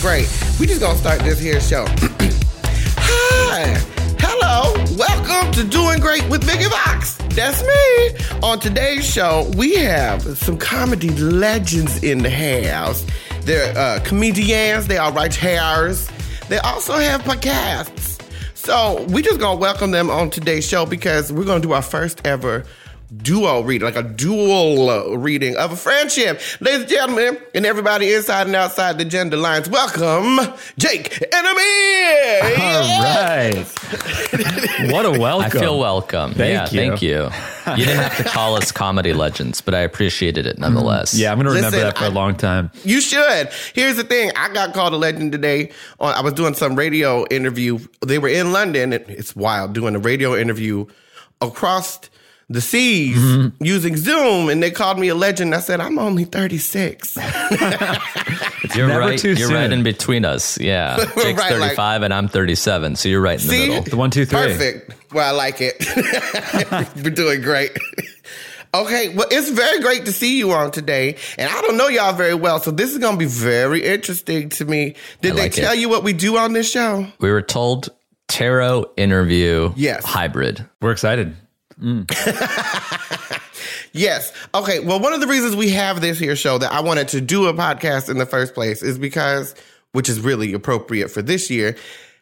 Great. We just gonna start this here show. Hi, hello, welcome to Doing Great with Vicky Vox. That's me. On today's show, we have some comedy legends in the house. They're uh, comedians. They are writers. They also have podcasts. So we just gonna welcome them on today's show because we're gonna do our first ever duo reading, like a dual uh, reading of a friendship. Ladies and gentlemen, and everybody inside and outside the gender lines, welcome Jake and Amir. All right. what a welcome. I feel welcome. Thank yeah, you. thank you. You didn't have to call us comedy legends, but I appreciated it nonetheless. Yeah, I'm going to remember Listen, that for a I- long time. You should. Here's the thing. I got called a legend today. On, I was doing some radio interview. They were in London. It's wild doing a radio interview across the seas Mm-hmm. using Zoom, and they called me a legend. I said, I'm only 36. You're never right. too you're right in between us. Yeah. Jake's Right, like- 35 and I'm 37, so you're right in the middle. The one, two, three. Perfect. Well, I like it. We're doing great. Okay, well, it's very great to see you on today. And I don't know y'all very well, so this is going to be very interesting to me. Did I they tell it. you what we do on this show? We were told tarot interview Yes. hybrid. We're excited. Yes. Okay. Well, one of the reasons we have this here show that I wanted to do a podcast in the first place is because, which is really appropriate for this year,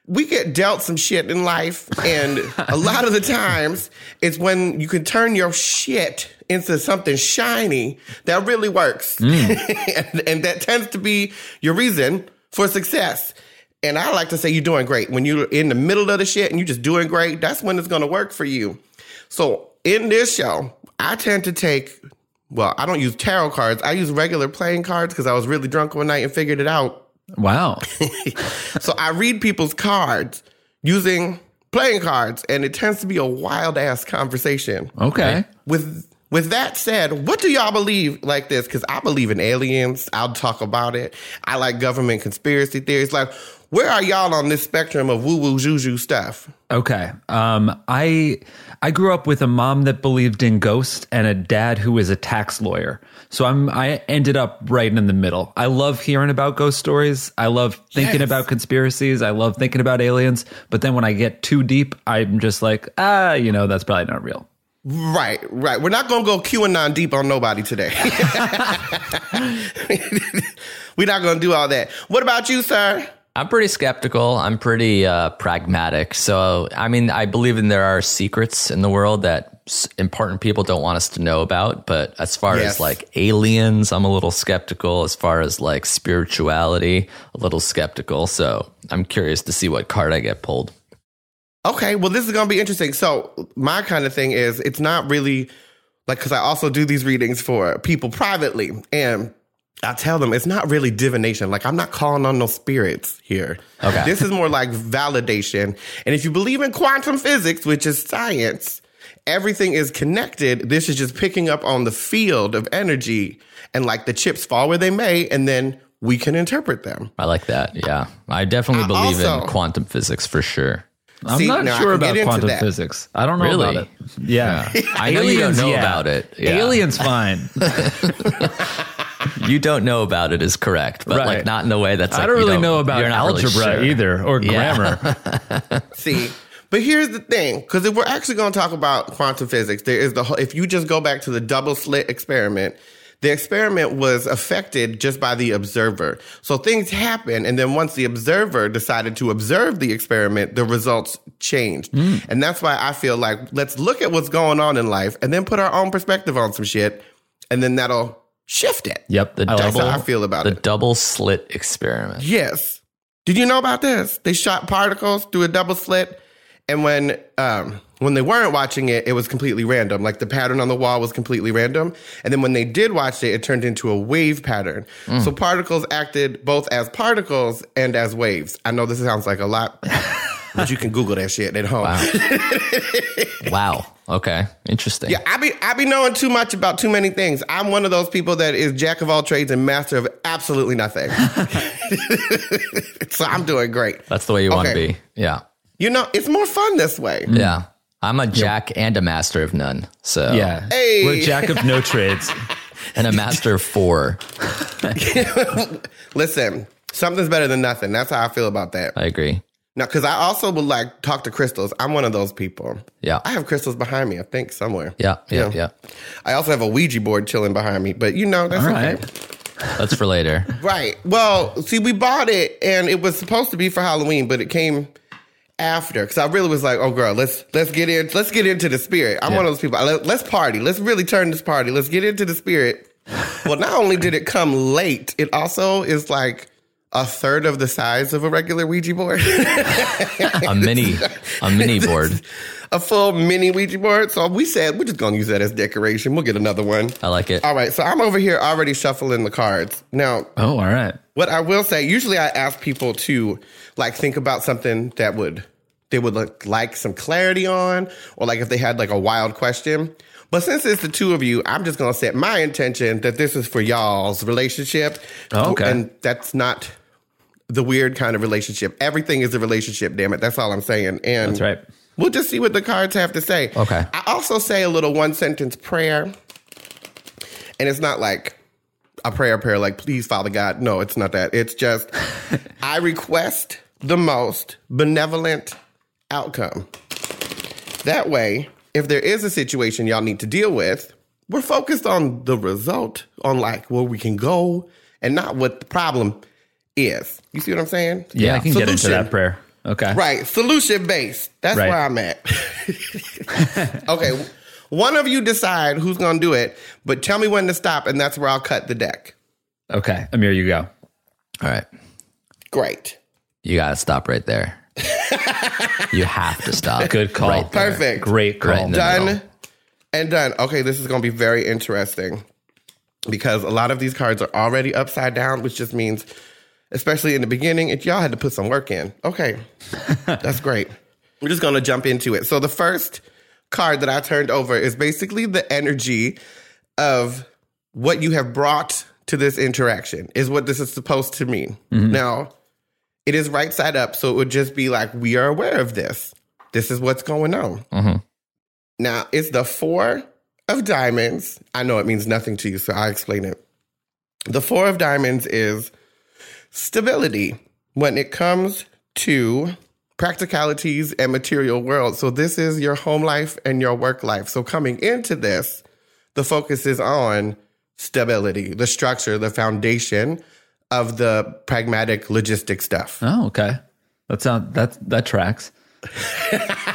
we get dealt some shit in life. And a lot of the times it's when you can turn your shit into something shiny that really works. Mm. and, and that tends to be your reason for success. And I like to say you're doing great. When you're in the middle of the shit and you're just doing great, that's when it's going to work for you. So in this show, I tend to take, well, I don't use tarot cards. I use regular playing cards because I was really drunk one night and figured it out. Wow. So I read people's cards using playing cards, and it tends to be a wild ass conversation. Okay. With with that said, what do y'all believe like this? Because I believe in aliens. I'll talk about it. I like government conspiracy theories. Like, where are y'all on this spectrum of woo woo juju stuff? Okay. Um, I I grew up with a mom that believed in ghosts and a dad who was a tax lawyer. So I'm I ended up right in the middle. I love hearing about ghost stories. I love thinking Yes. about conspiracies. I love thinking about aliens. But then when I get too deep, I'm just like, ah, you know, that's probably not real. Right, right. We're not gonna go QAnon deep on nobody today. We're not gonna do all that. What about you, sir? I'm pretty skeptical. I'm pretty uh, pragmatic. So, I mean, I believe in there are secrets in the world that important people don't want us to know about. But as far Yes. as like aliens, I'm a little skeptical. As far as like spirituality, a little skeptical. So, I'm curious to see what card I get pulled. Okay, well, this is gonna be interesting. So, my kind of thing is, it's not really like because I also do these readings for people privately, and I tell them it's not really divination. Like I'm not calling on no spirits here. Okay. this is more like validation. And if you believe in quantum physics, which is science, everything is connected. This is just picking up on the field of energy, and like the chips fall where they may, and then we can interpret them. I like that. Yeah. I definitely I believe in quantum physics for sure. I'm See, not sure about quantum that. physics. I don't know Really? about it. Yeah. I know you don't know about it. Yeah. Aliens fine. You don't know about it is correct, but Right. like not in a way that's like I don't you really know about you're really algebra sure. either or Yeah. grammar. See, but here's the thing, because if we're actually going to talk about quantum physics, there is the whole, if you just go back to the double slit experiment, the experiment was affected just by the observer. So things happen, and then once the observer decided to observe the experiment, the results changed. Hmm. And that's why I feel like let's look at what's going on in life and then put our own perspective on some shit, and then that'll shift it. Yep. The I double how I feel about the it. The double slit experiment. Yes. Did you know about this? They shot particles through a double slit, and when um, when they weren't watching it, it was completely random. Like the pattern on the wall was completely random, and then when they did watch it, it turned into a wave pattern. So particles acted both as particles and as waves. I know this sounds like a lot, but you can Google that shit at home. Wow. Okay. Interesting. Yeah, I be I be knowing too much about too many things. I'm one of those people that is jack of all trades and master of absolutely nothing. so I'm doing great. That's the way you want to be. Yeah. You know, it's more fun this way. Mm. Yeah. I'm a jack and a master of none. So Yeah. Hey. We're jack of no trades. and a master of four. Listen, Something's better than nothing. That's how I feel about that. I agree. Now, because I also would like talk to crystals. I'm one of those people. Yeah. I have crystals behind me, I think, somewhere. Yeah, yeah, Yeah. yeah. I also have a Ouija board chilling behind me, but you know, that's All okay. right. That's for later. Right. Well, see, we bought it and it was supposed to be for Halloween, but it came after because I really was like, "Oh, girl, let's let's get in, let's get into the spirit." I'm one of those people. Let's party. Let's really turn this party. Let's get into the spirit. well, not only did it come late, it also is like a third of the size of a regular Ouija board, A mini, a mini board. a full mini Ouija board. So we said we're just gonna use that as decoration. We'll get another one. I like it. All right. So I'm over here already shuffling the cards now. Oh, all right. What I will say, usually I ask people to like think about something that would they would look like some clarity on, or like if they had like a wild question. But since it's the two of you, I'm just gonna set my intention that this is for y'all's relationship. Oh, okay. And that's not the weird kind of relationship. Everything is a relationship, damn it. That's all I'm saying. And That's right. We'll just see what the cards have to say. Okay. I also say a little one sentence prayer. And it's not like a prayer prayer like please Father God. No, it's not that. It's just I request the most benevolent outcome. That way, if there is a situation y'all need to deal with, we're focused on the result, on like where we can go and not what the problem is. You see what I'm saying? Yeah, I can get into that prayer. Okay. Right, solution based. That's Right. where I'm at. okay, one of you decide who's going to do it, but tell me when to stop, and that's where I'll cut the deck. Okay. Amir, you go. All right. Great. You got to stop right there. you have to stop. Good call. Right there. Perfect. Great call. Right Done middle. and done. Okay, this is going to be very interesting because a lot of these cards are already upside down, which just means, especially in the beginning, it, y'all had to put some work in. Okay, that's great. We're just going to jump into it. So the first card that I turned over is basically the energy of what you have brought to this interaction, is what this is supposed to mean. Mm-hmm. Now, it is right side up, so it would just be like, we are aware of this. This is what's going on. Mm-hmm. Now, it's the four of diamonds. I know it means nothing to you, so I'll explain it. The four of diamonds is stability when it comes to practicalities and material world. So this is your home life and your work life. So coming into this, the focus is on stability, the structure, the foundation of the pragmatic logistic stuff. Oh, okay. That sound that that tracks.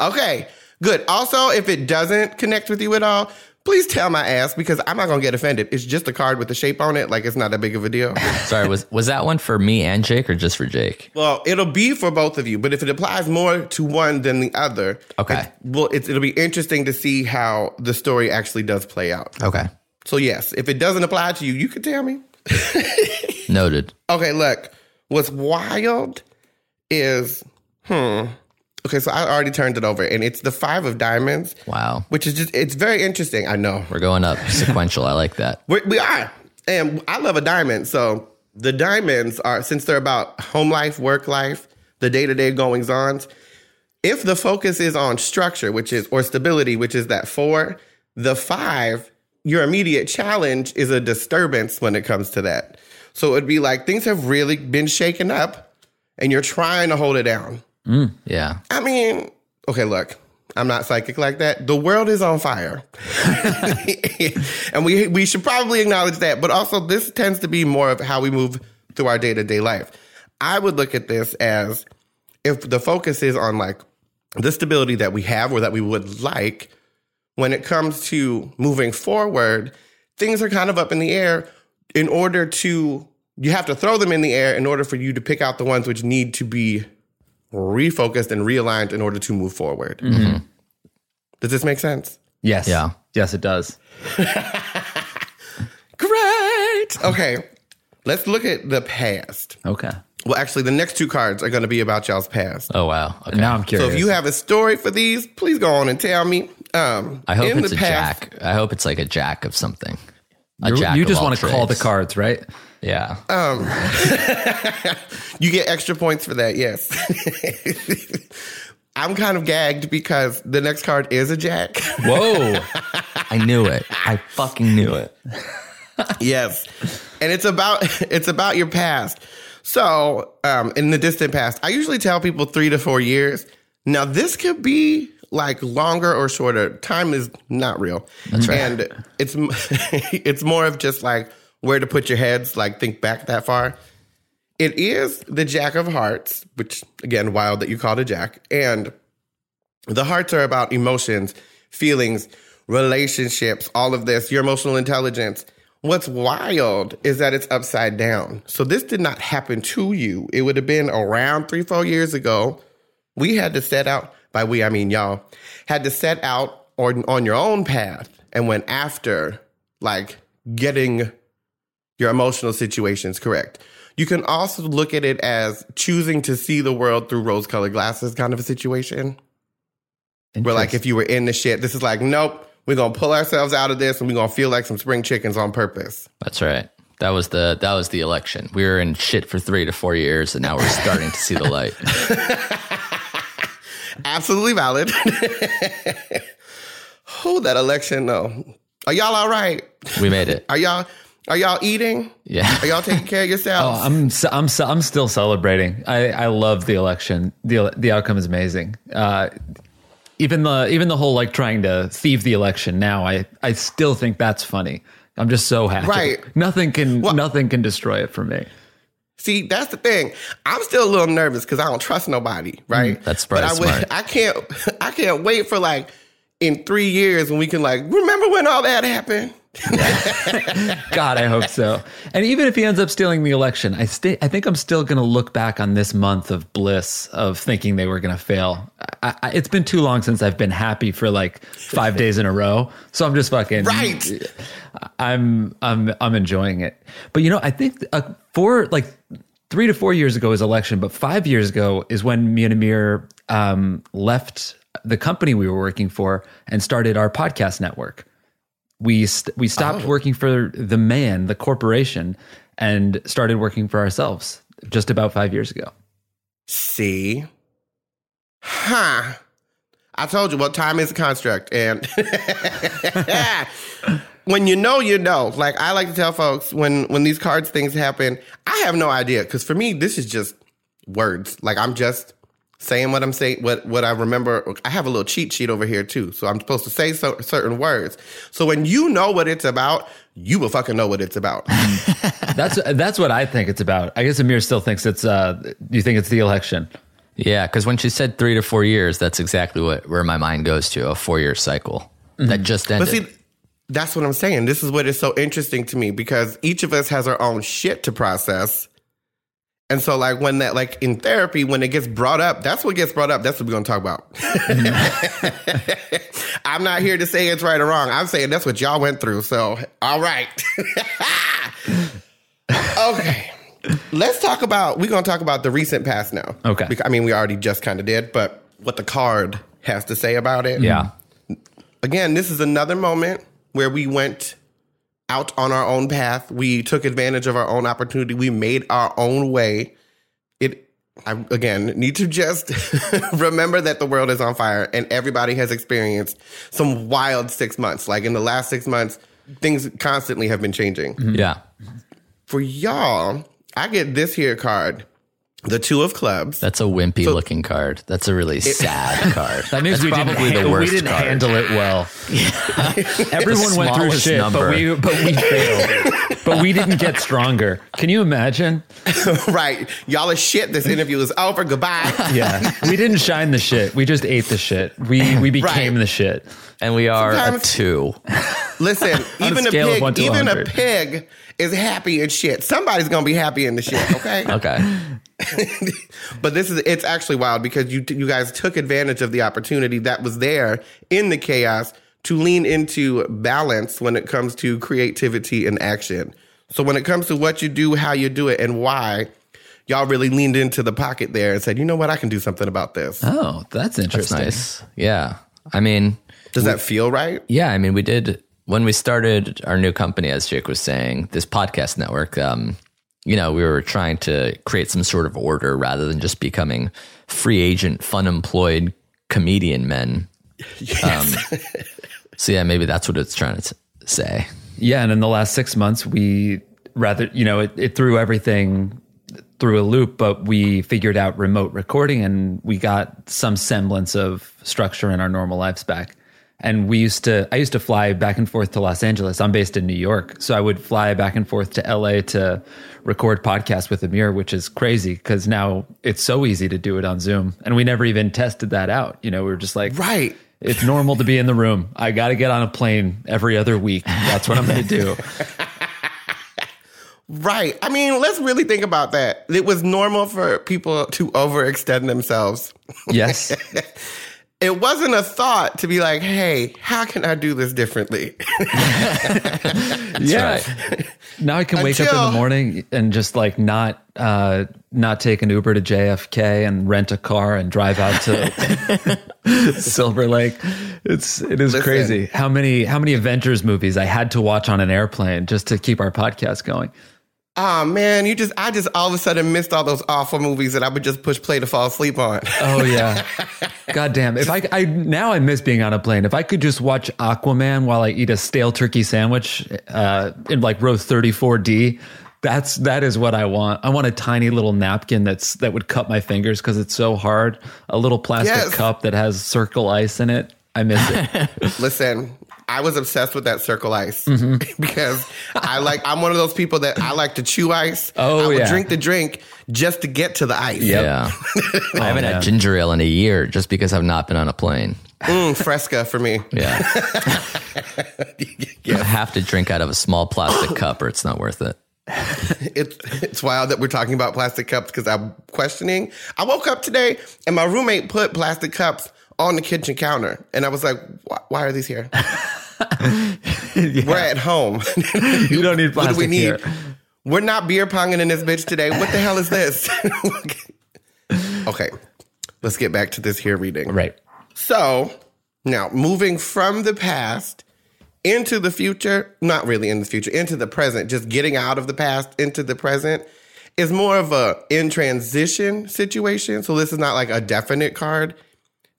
Okay, good. Also, if it doesn't connect with you at all, please tell my ass because I'm not gonna get offended. It's just a card with the shape on it, like it's not that big of a deal. Sorry, was was that one for me and Jake or just for Jake? well, it'll be for both of you, but if it applies more to one than the other, Okay. it- well, it's, it'll be interesting to see how the story actually does play out. Okay. So yes, if it doesn't apply to you, you can tell me. Noted. Okay, look, what's wild is, hmm. Okay, so I already turned it over, and it's the five of diamonds. Wow. Which is just, it's very interesting. I know. We're going up sequential. I like that. We're, we are. And I love a diamond. So the diamonds are, since they're about home life, work life, the day to day goings on, if the focus is on structure, which is, or stability, which is that four, the five, your immediate challenge is a disturbance when it comes to that. So it'd be like things have really been shaken up and you're trying to hold it down. Mm. Yeah. I mean, okay, look, I'm not psychic like that. The world is on fire. and we we should probably acknowledge that. But also this tends to be more of how we move through our day-to-day life. I would look at this as if the focus is on like the stability that we have or that we would like, when it comes to moving forward, things are kind of up in the air in order to you have to throw them in the air in order for you to pick out the ones which need to be refocused and realigned in order to move forward. Does this make sense? Yes. Yeah. Yes, it does. Great. Okay. Let's look at the past. Okay. Well, actually, the next two cards are going to be about y'all's past. Oh wow. Okay. Now I'm curious. So if you have a story for these, please go on and tell me. Um, I hope in it's the a past- jack. I hope it's like a jack of something. A You're- jack you of just all want to call the cards, right? Yeah. You get extra points for that, yes. I'm kind of gagged because the next card is a jack. Whoa. I knew it. I fucking knew it. yes. and it's about it's about your past. So, um, in the distant past, I usually tell people three to four years. Now, this could be like longer or shorter. Time is not real. That's right. And it's it's more of just like where to put your heads. Like think back that far. It is the Jack of Hearts, which again, wild that you called a Jack, and the hearts are about emotions, feelings, relationships, all of this, your emotional intelligence. What's wild is that it's upside down. So this did not happen to you. It would have been around three, four years ago. We had to set out, by we, I mean y'all, had to set out on, on your own path and went after like getting your emotional situations correct. You can also look at it as choosing to see the world through rose colored glasses kind of a situation. Where like if you were in the shit, this is like, nope, we're gonna pull ourselves out of this and we're gonna feel like some spring chickens on purpose. That's right. That was the that was the election. We were in shit for three to four years, and now we're starting to see the light. Absolutely valid. oh, that election though. Are y'all all right? We made it. Are y'all are y'all eating? Yeah. Are y'all taking care of yourselves? Oh, I'm I'm I'm still celebrating. I I love the election. the The outcome is amazing. Uh, even the even the whole like trying to thieve the election now i i still think that's funny i'm just so happy right nothing can well, nothing can destroy it for me see that's the thing i'm still a little nervous because i don't trust nobody right mm, that's but I, smart. I can't i can't wait for like in three years when we can like remember when all that happened God, I hope so. And even if he ends up stealing the election, I stay. I think I'm still going to look back on this month of bliss of thinking they were going to fail. I, I, it's been too long since I've been happy for like five days in a row, so I'm just fucking right. I'm I'm I'm enjoying it. But you know, I think uh, four like three to four years ago is election, but five years ago is when me and Amir um, left the company we were working for and started our podcast network we st- we stopped oh. working for the man, the corporation, and started working for ourselves just about five years ago. See, huh? I told you, well, time is a construct, and when you know, you know. Like I like to tell folks when when these cards things happen, I have no idea because for me, this is just words. Like I'm just saying what I'm saying, what what I remember. I have a little cheat sheet over here too, so I'm supposed to say so, certain words. So when you know what it's about, you will fucking know what it's about. that's that's what I think it's about. I guess Amir still thinks it's. uh You think it's the election? Yeah, because when she said three to four years, that's exactly what where my mind goes to a four year cycle mm-hmm. that just ended. But see, that's what I'm saying. This is what is so interesting to me because each of us has our own shit to process and so, like, when that, like, in therapy, when it gets brought up, that's what gets brought up. That's what we're going to talk about. I'm not here to say it's right or wrong. I'm saying that's what y'all went through. So, all right. okay. Let's talk about, we're going to talk about the recent past now. Okay. I mean, we already just kind of did, but what the card has to say about it. Yeah. Again, this is another moment where we went out on our own path. We took advantage of our own opportunity. We made our own way. It, I, again, need to just remember that the world is on fire and everybody has experienced some wild six months. Like in the last six months, things constantly have been changing. Mm-hmm. Yeah. For y'all, I get this here card the two of clubs. That's a wimpy so, looking card. That's a really it, sad card. That means we didn't, the worst we didn't card. handle it well. Everyone went through shit, number. but we but we failed. but we didn't get stronger. Can you imagine? right. Y'all are shit. This interview is over. Goodbye. yeah. We didn't shine the shit. We just ate the shit. We we became right. the shit. And we are Sometimes, a two. Listen, even a, a pig, even a pig is happy and shit. Somebody's gonna be happy in the shit. Okay. okay. but this is it's actually wild because you you guys took advantage of the opportunity that was there in the chaos to lean into balance when it comes to creativity and action. So when it comes to what you do, how you do it, and why, y'all really leaned into the pocket there and said, "You know what? I can do something about this." Oh, that's interesting. That's nice. Yeah. I mean, does we, that feel right? Yeah. I mean, we did when we started our new company, as Jake was saying, this podcast network. Um, you know, we were trying to create some sort of order rather than just becoming free agent, fun employed comedian men. Yes. Um, so yeah, maybe that's what it's trying to say. Yeah, and in the last six months, we rather, you know, it, it threw everything through a loop, but we figured out remote recording and we got some semblance of structure in our normal lives back. And we used to, I used to fly back and forth to Los Angeles. I'm based in New York. So I would fly back and forth to LA to record podcasts with Amir, which is crazy because now it's so easy to do it on Zoom. And we never even tested that out. You know, we were just like, Right. it's normal to be in the room. I got to get on a plane every other week. That's what I'm going to do. Right. I mean, let's really think about that. It was normal for people to overextend themselves. Yes. It wasn't a thought to be like, hey, how can I do this differently? yeah. right. Now I can wake up in the morning and just like not uh not take an Uber to JFK and rent a car and drive out to Silver Lake. It's it is Listen. crazy how many how many Avengers movies I had to watch on an airplane just to keep our podcast going. Oh man, you just I just all of a sudden missed all those awful movies that I would just push play to fall asleep on. Oh yeah. God damn. If I I now I miss being on a plane. If I could just watch Aquaman while I eat a stale turkey sandwich uh in like row 34D, that's that is what I want. I want a tiny little napkin that's that would cut my fingers cuz it's so hard. A little plastic Yes. cup that has circle ice in it. I miss it. Listen, I was obsessed with that circle ice Mm-hmm. because I like I'm one of those people that I like to chew ice. Oh, I would yeah. drink the drink just to get to the ice. Yep. Yeah. I haven't man. had ginger ale in a year just because I've not been on a plane. Mm, fresca for me. Yeah. I have to drink out of a small plastic cup or it's not worth it. It's it's wild that we're talking about plastic cups because I'm questioning. I woke up today and my roommate put plastic cups on the kitchen counter, and I was like, "Why, are these here? We're at home. You don't need what do we plastic need? here. We're not beer ponging in this bitch today. What the hell is this? okay, let's get back to this here reading. Right. So now moving from the past into the future, not really in the future, into the present, just getting out of the past into the present is more of a in transition situation. So this is not like a definite card.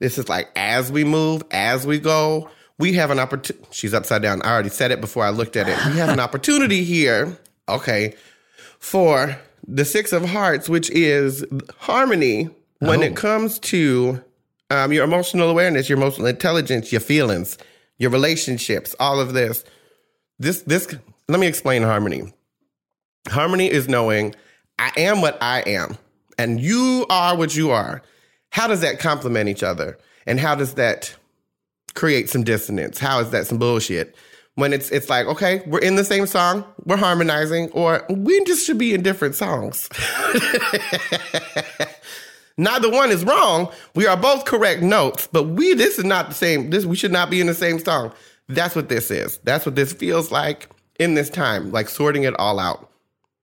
This is like as we move, as we go, we have an opportunity. She's upside down. I already said it before I looked at it. We have an opportunity here, okay, for the Six of Hearts, which is harmony when it comes to um, your emotional awareness, your emotional intelligence, your feelings, your relationships, all of this. This, this, let me explain harmony. Harmony is knowing I am what I am and you are what you are. How does that complement each other? And how does that create some dissonance? How is that some bullshit? When it's it's like, okay, we're in the same song, we're harmonizing, or we just should be in different songs. Neither one is wrong. We are both correct notes, but we this is not the same. This we should not be in the same song. That's what this is. That's what this feels like in this time, like sorting it all out.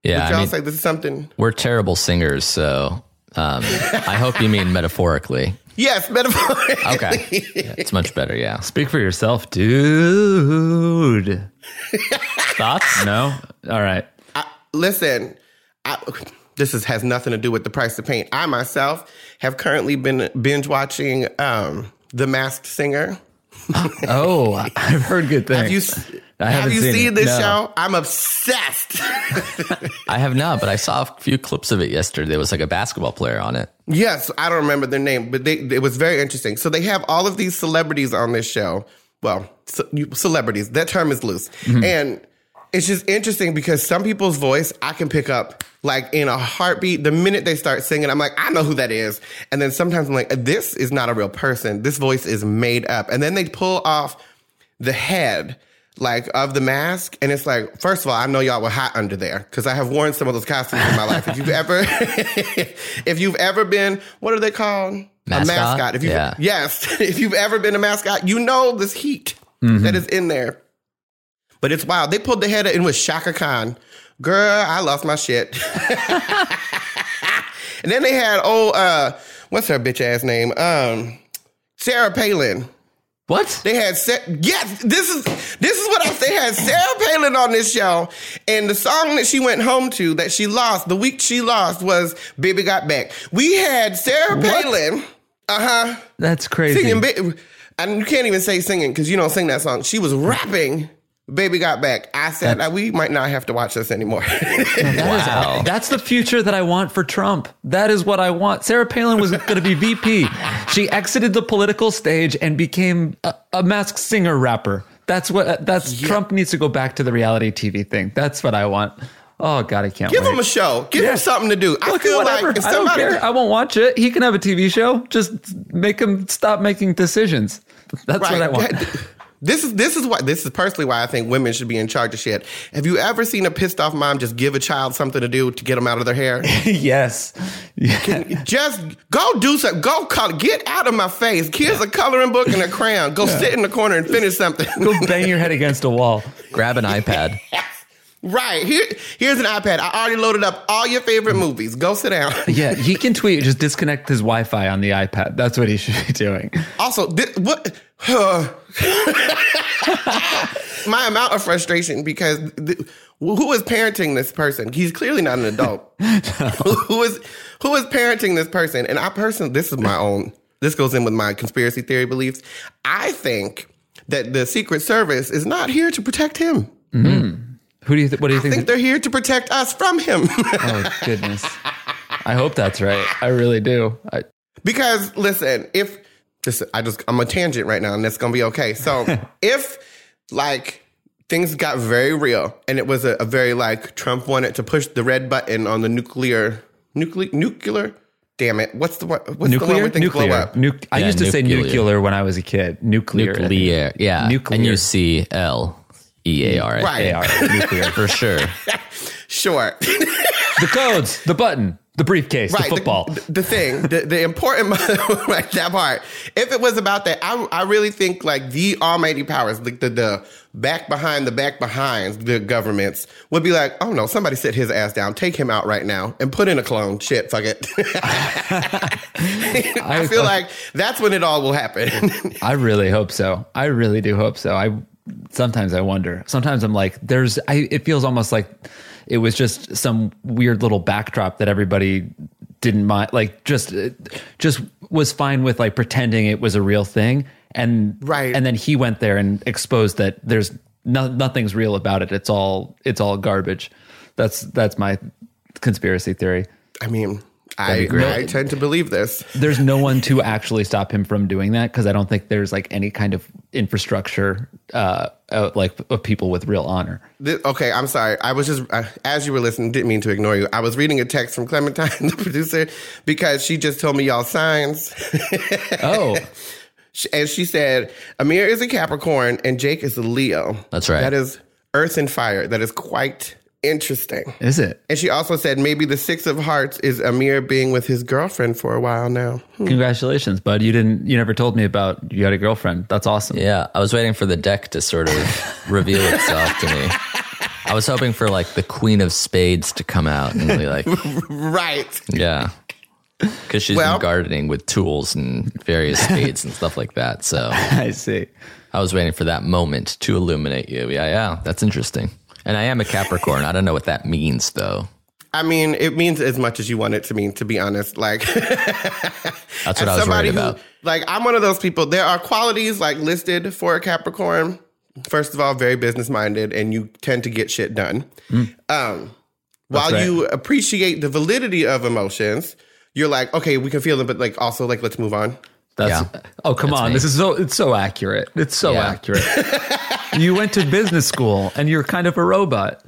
Yeah. Would I y'all mean, say this is something? we're terrible singers, so um, I hope you mean metaphorically. Yes, metaphorically. Okay. Yeah, it's much better. Yeah. Speak for yourself, dude. Thoughts? No? All right. I, listen, I, this is, has nothing to do with the price of paint. I myself have currently been binge watching um, The Masked Singer. Oh, I've heard good things. Have you, I have you seen seen this No. show? I'm obsessed. I have not, but I saw a few clips of it yesterday. There was like a basketball player on it. yes, I don't remember their name, but they, it was very interesting. So they have all of these celebrities on this show. Well, ce- celebrities. That term is loose, mm-hmm. and it's just interesting because some people's voice I can pick up like in a heartbeat. The minute they start singing, I'm like, I know who that is. And then sometimes I'm like, this is not a real person. This voice is made up. And then they pull off the head like of the mask and it's like first of all i know y'all were hot under there because i have worn some of those costumes in my life. If you've ever if you've ever been what are they called? Mascot? a mascot? if you Yeah. yes. If you've ever been a mascot you know this heat that is in there. But it's wild. They pulled the head in with Chaka Khan. Girl i lost my shit. And then they had oh uh what's her bitch ass name? Um sarah palin What? they had Sa- yes, this is this is what I they had Sarah Palin on this show, and the song that she went home to that she lost the week she lost was "Baby Got Back." We had Sarah What? Palin, uh huh, That's crazy. singing, and you can't even say singing because you don't sing that song. She was rapping baby got back. I said uh, we might not have to watch this anymore. Wow. That's the future that I want for Trump. That is what I want. Sarah Palin was going to be VP. She exited the political stage and became a, a masked singer rapper. That's what. That's Trump needs to go back to the reality TV thing. That's what I want. Oh God, I can't Give wait. him a show. Give Yeah. him something to do. I Look, feel whatever. like if I don't somebody care. I won't watch it. He can have a TV show. Just make him stop making decisions. That's what I want. This is this is why this is personally why I think women should be in charge of shit. Have you ever seen a pissed off mom just give a child something to do to get them out of their hair? yes. Yeah. just go do something. Go color. Get out of my face. Here's a coloring book and a crayon. Go sit in the corner and finish something. Go bang your head against a wall. Grab an iPad. right here. Here's an iPad. I already loaded up all your favorite mm. movies. Go sit down. Yeah, he can tweet. Just disconnect his Wi-Fi on the iPad. That's what he should be doing. Also, what? my amount of frustration because th- who is parenting this person? He's clearly not an adult. who is who is parenting this person? And I personally, this is my own. This goes in with my conspiracy theory beliefs. I think that the Secret Service is not here to protect him. Mm-hmm. Who do you? Th- what do you I think? I think they're here to protect us from him. oh goodness. I hope that's right. I really do. I, Because listen, if this, I just I'm a tangent right now, and that's gonna be okay. So if like things got very real, and it was a, a very like Trump wanted to push the red button on the nuclear nuclear nuclear. Damn it! What's the one? What's the one nuclear. blow up? Nu- I Yeah, used to say nuclear. nuclear when I was a kid. Nuclear. Nuclear. Yeah. Nuclear. N U C L E A R. Right. AR. Nuclear. For sure. Sure. the codes. The button. The briefcase. right. The football. The, the thing, the, the important, that part. If it was about that, I, I really think like the almighty powers, like the, the back behind the back behind the governments would be like, oh no, somebody sit his ass down, take him out right now, and put in a clone. Shit, fuck it. I feel like that's when it all will happen. I really hope so. I really do hope so. I sometimes I wonder. Sometimes I'm like, there's. I. It feels almost like it was just some weird little backdrop that everybody didn't mind. Like just, just was fine with like pretending it was a real thing, and Right. And then he went there and exposed that there's no, nothing's real about it. It's all it's all garbage. That's that's my conspiracy theory. I mean, I. I tend to believe this. there's no one to actually stop him from doing that because I don't think there's like any kind of infrastructure uh, uh like of people with real honor. This, okay, I'm sorry. I was just uh, as you were listening, didn't mean to ignore you. I was reading a text from Clementine, the producer, because she just told me y'all signs. Oh, and she said Amir is a Capricorn and Jake is a Leo. That's right. That is Earth and Fire. That is quite interesting. is it? And she also said maybe the Six of Hearts is Amir being with his girlfriend for a while now. Hmm. Congratulations, bud. You didn't. You never told me about you had a girlfriend. That's awesome. Yeah. I was waiting for the deck to sort of reveal itself to me. I was hoping for like the Queen of Spades to come out and be like, Right. yeah. Because she's Well- been gardening with tools and various spades and stuff like that. So I see. I was waiting for that moment to illuminate you. Yeah, yeah. That's interesting. And I am a Capricorn. I don't know what that means though. I mean, it means as much as you want it to mean, to be honest. Like, That's what I was worried about. like, I'm one of those people. There are qualities like listed for a Capricorn. First of all, very business minded, and you tend to get shit done. Um, while right. you appreciate the validity of emotions, you're like, okay, we can feel them, but like also like, let's move on. That's. Yeah. Oh come That's on! me. This is so. It's so accurate. It's so Yeah. accurate. you went to business school and you're kind of a robot.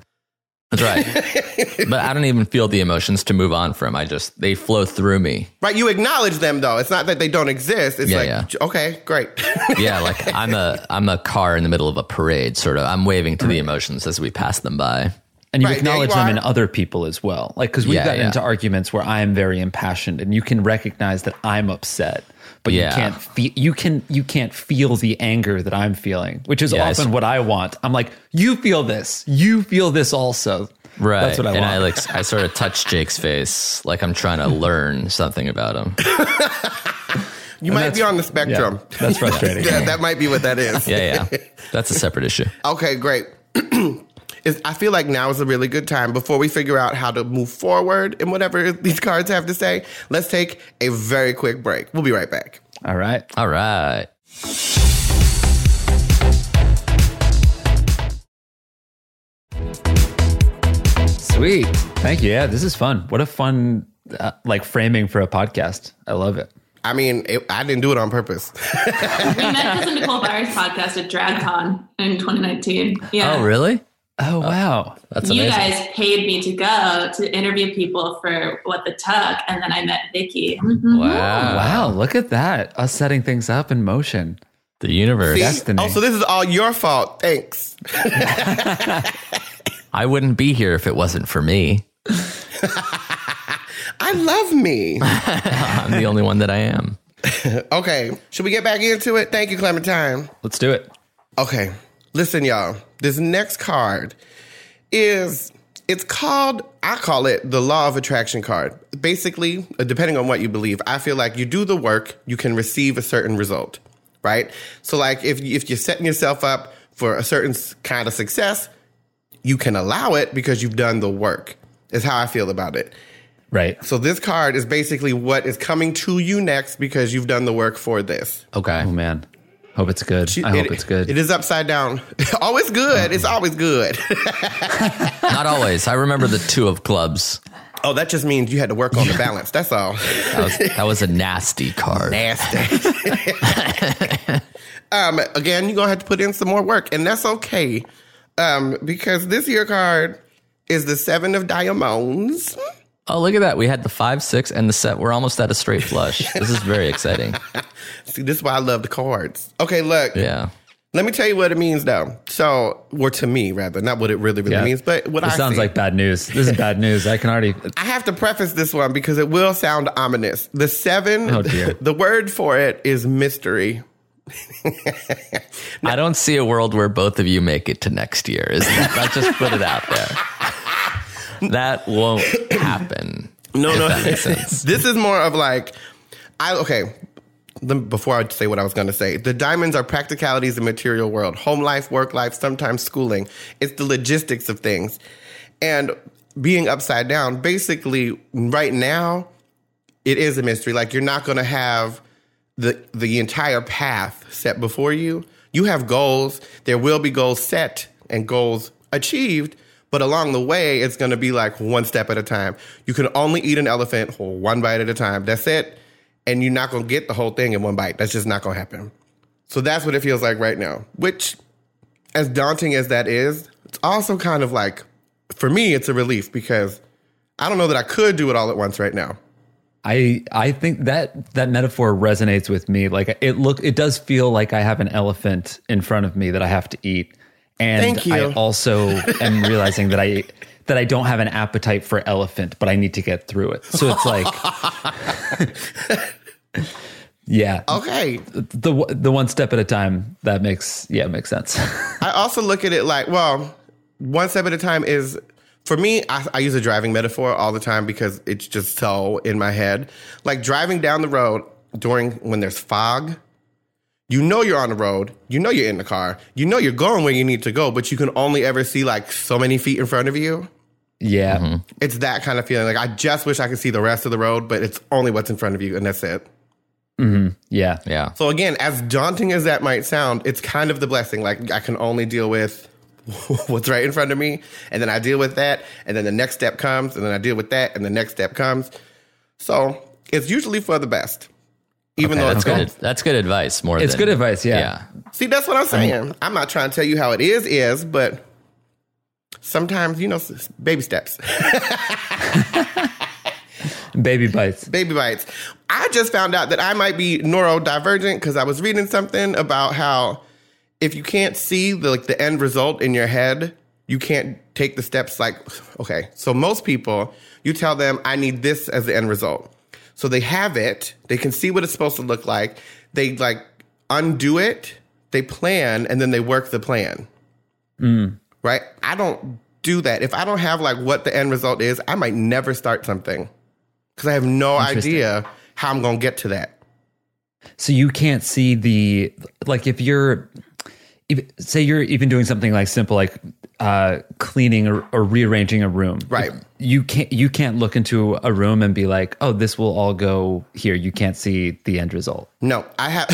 That's right. but I don't even feel the emotions to move on from. I just they flow through me. Right? You acknowledge them though. It's not that they don't exist. It's Yeah, like, yeah. okay, great. Yeah, like I'm a I'm a car in the middle of a parade, sort of. I'm waving to the emotions as we pass them by. And you Right, acknowledge you them in other people as well. Like, because we've Yeah, gotten yeah. into arguments where I am very impassioned and you can recognize that I'm upset, but Yeah. you can't feel, you can, you can't feel the anger that I'm feeling, which is Yeah, often s- what I want. I'm like, you feel this, you feel this also. Right. That's what I and want. I like I sort of touch Jake's face like I'm trying to learn something about him. You might be on the spectrum. Yeah, that's frustrating. Yeah, that might be what that is. Yeah, yeah. That's a separate issue. Okay, great. is I feel like now is a really good time before we figure out how to move forward and whatever these cards have to say. Let's take a very quick break. We'll be right back. All right. All right. Sweet. Thank you. Yeah, this is fun. What a fun uh, like framing for a podcast. I love it. I mean, it, I didn't do it on purpose. we met this Nicole Byer's podcast at DragCon in 2019. Yeah. Oh, really? Oh wow. That's you amazing. guys paid me to go to interview people for What the Tuck, and then I met Vicky. Mhm. Wow. Wow, look at that. Us setting things up in motion. The universe. See? Destiny. Oh, so this is all your fault. Thanks. I wouldn't be here if it wasn't for me. I love me. I'm the only one that I am. Okay, should we get back into it? Thank you, Clementine. Let's do it. Okay, listen, y'all. This next card is it's called I call it the law of attraction card. Basically, uh, depending on what you believe, I feel like you do the work, you can receive a certain result, right? So, like if if you're setting yourself up for a certain kind of success, you can allow it because you've done the work. Is how I feel about it. Right. So this card is basically what is coming to you next because you've done the work for this. Okay. Oh man. Hope it's good. I hope It- it's good. It is upside down. always good. It's always good. Not always. I remember the two of clubs. oh, that just means you had to work on the balance. That's all. That was, that was a nasty card. Nasty. um, again, you're gonna have to put in some more work, and that's okay. Um, because this year card is the seven of diamonds. Oh, look at that. We had the five, six, and the set. We're almost at a straight flush. This is very exciting. See, this is why I love the cards. Okay, look. Yeah. Let me tell you what it means, though. So, or to me, rather, not what it really, really Yeah. means, but what This I sounds see. like bad news. This is bad news. I can already I have to preface this one because it will sound ominous. The seven, Oh, dear. the word for it is mystery. I don't see a world where both of you make it to next year. Is that? Just put it out there. That won't happen. No, no. that makes sense. this is more of like, I okay. Before I say what I was going to say, the diamonds are practicalities in material world, home life, work life, sometimes schooling. It's the logistics of things, and being upside down. Basically, right now, it is a mystery. Like you're not going to have the the entire path set before you. You have goals. There will be goals set and goals achieved, but along the way, it's going to be like one step at a time. You can only eat an elephant one bite at a time. That's it, and you're not going to get the whole thing in one bite. That's just not going to happen. So that's what it feels like right now. Which, as daunting as that is, it's also kind of like, for me, it's a relief because I don't know that I could do it all at once right now. I I think that that metaphor resonates with me. Like it look it does feel like I have an elephant in front of me that I have to eat. And Thank you. I also am realizing that I that I don't have an appetite for elephant, but I need to get through it. So it's like Yeah. Okay. The the one step at a time that makes yeah, makes sense. I also look at it like, well, one step at a time is for me, I, I use a driving metaphor all the time because it's just so in my head. Like driving down the road during when there's fog, you know you're on the road, you know you're in the car, you know you're going where you need to go, but you can only ever see like so many feet in front of you. yeah. Mm-hmm. It's that kind of feeling. Like I just wish I could see the rest of the road, but it's only what's in front of you, and that's it. Mm-hmm. Yeah. Yeah. So again, as daunting as that might sound, it's kind of the blessing. Like I can only deal with what's right in front of me, and then I deal with that, and then the next step comes, and then I deal with that, and the next step comes. So it's usually for the best. Even Okay, though that's good. That's good advice. More It's than, good advice, yeah. Yeah. See, that's what I'm saying. I'm not trying to tell you how it is, is, but sometimes, you know, baby steps, Baby bites. baby bites. I just found out that I might be neurodivergent because I was reading something about how if you can't see the like the end result in your head, you can't take the steps like okay. So most people, you tell them I need this as the end result. So they have it, they can see what it's supposed to look like. They like undo it, they plan and then they work the plan. Hmm. Right? I don't do that. If I don't have like what the end result is, I might never start something cuz I have no idea how I'm going to get to that. So you can't see the like if you're even- say you're even doing something like simple like uh, cleaning or, or rearranging a room Right. you can't you can't look into a room and be like oh this will all go here you can't see the end result No, I have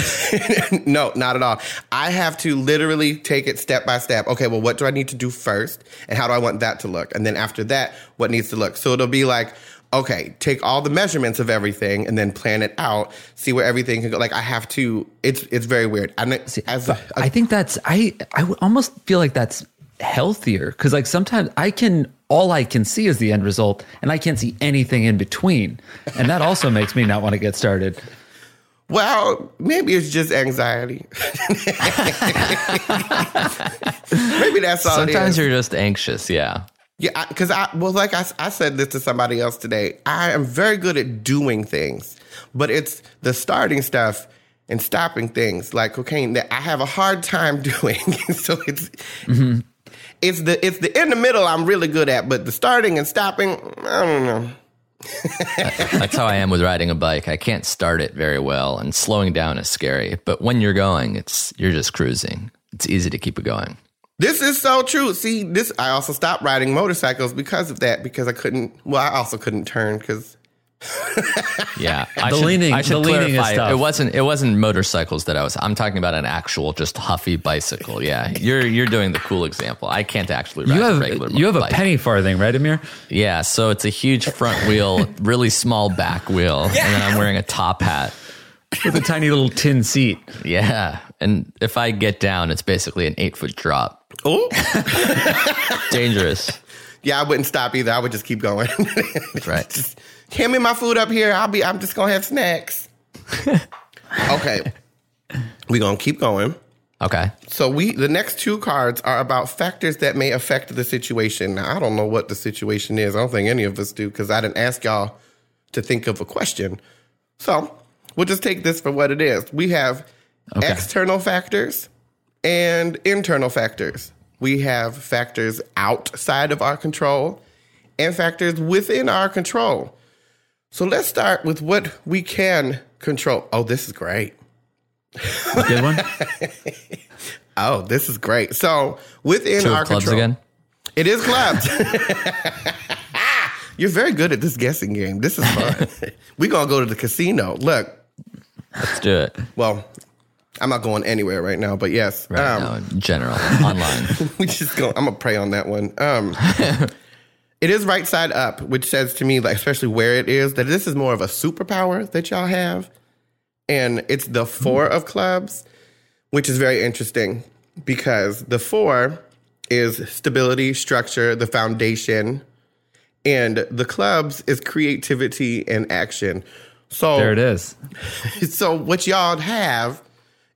no, not at all. I have to literally take it step by step. Okay, well, what do I need to do first, and how do I want that to look, and then after that, what needs to look. So it'll be like, okay, take all the measurements of everything, and then plan it out. See where everything can go. Like I have to. It's it's very weird. And it- as a, I think that's I I would almost feel like that's healthier because like sometimes I can all I can see is the end result and I can't see anything in between, and that also makes me not want to get started. well, maybe it's just anxiety. maybe that's all. Sometimes is. you're just anxious. Yeah. Yeah, because I, well, like I, I said this to somebody else today. I am very good at doing things, but it's the starting stuff and stopping things like cocaine that I have a hard time doing. so it's mm-hmm. it's the it's the in the middle I'm really good at, but the starting and stopping, I don't know. That's how I am with riding a bike. I can't start it very well, and slowing down is scary. But when you're going, it's you're just cruising. It's easy to keep it going. This is so true. See, this I also stopped riding motorcycles because of that because I couldn't. Well, I also couldn't turn because Yeah, I The should, leaning- I should the leaning is tough. It wasn't. It wasn't motorcycles that I was. I'm talking about an actual, just huffy bicycle. Yeah, you're you're doing the cool example. I can't actually ride You a have regular. you have a bike. penny farthing, right, Amir? Yeah, so it's a huge front wheel, really small back wheel, and then I'm wearing a top hat. With a tiny little tin seat. Yeah, and if I get down, it's basically an eight foot drop. Oh Dangerous. yeah, I wouldn't stop either. I would just keep going. That's right. just hand me my food up here. I'll be. I'm just gonna have snacks. okay, We're gonna keep going. Okay. So we the next two cards are about factors that may affect the situation. Now I don't know what the situation is. I don't think any of us do because I didn't ask y'all to think of a question. So we'll just take this for what it is. We have external factors and internal factors. We have factors outside of our control and factors within our control. So let's start with what we can control. Oh, this is great. Good one. Oh, this is great. So within Two our clubs control, again. it is clubs. You're very good at this guessing game. This is fun. We're gonna go to the casino. Look, Let's do it. well, I'm not going anywhere right now, but yes, Right um, now, in general, online. we just go. I'm gonna pray on that one. Um, it is right side up, which says to me, like especially where it is, that this is more of a superpower that y'all have, and it's the four of clubs, which is very interesting because the four is stability, structure, the foundation, and the clubs is creativity and action. So There it is. so what y'all have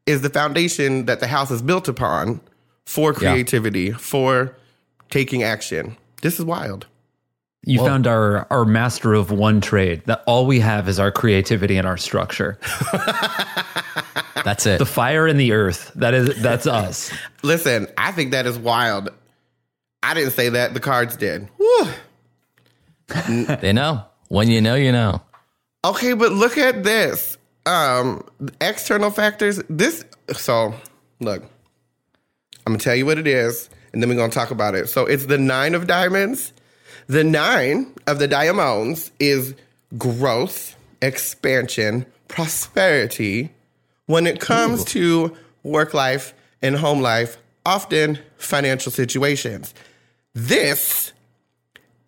is the foundation that the house is built upon for creativity, for taking action. This is wild. You found our our master of one trade. That all we have is our creativity and our structure. That's it. The fire and the earth. That is that's us. Listen, I think that is wild. I didn't say that. The cards did. Whew. They know. When you know, you know. Okay, but look at this. Um, external factors. This. So, look, I'm gonna tell you what it is, and then we're gonna talk about it. So it's the nine of diamonds. The nine of the diamonds is growth, expansion, prosperity. When it comes to work life and home life, often financial situations. This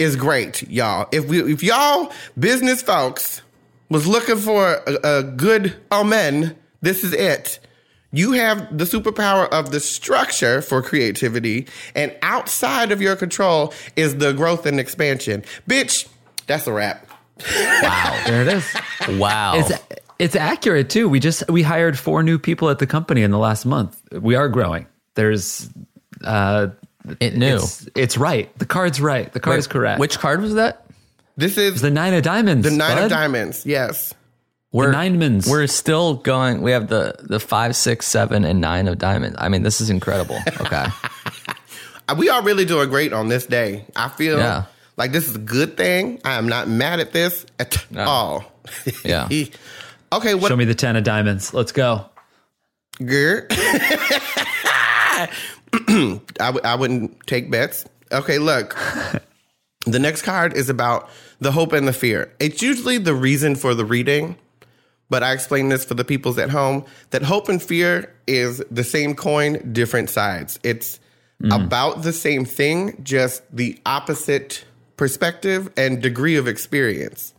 is great, y'all. If we, if y'all business folks was looking for a, a good amen, this is it. You have the superpower of the structure for creativity, and outside of your control is the growth and expansion. Bitch, that's a wrap. Wow. there it is. Wow. It's it's accurate too. We just we hired four new people at the company in the last month. We are growing. There's uh it knew. it's, it's right. The card's right. The card is correct. Which card was that? This is the nine of diamonds. the nine bud. of diamonds. Yes. We're nine mins. We're still going. We have the the five, six, seven, and nine of diamonds. I mean, this is incredible. Okay. We are really doing great on this day. I feel Yeah. like this is a good thing. I am not mad at this at all. Yeah. okay, what Show me the ten of diamonds. Let's go. Girl. I, w- I wouldn't take bets. Okay, look. The next card is about the hope and the fear. It's usually the reason for the reading, but I explain this for the peoples at home that hope and fear is the same coin, different sides. It's mm-hmm. about the same thing, just the opposite perspective and degree of experience.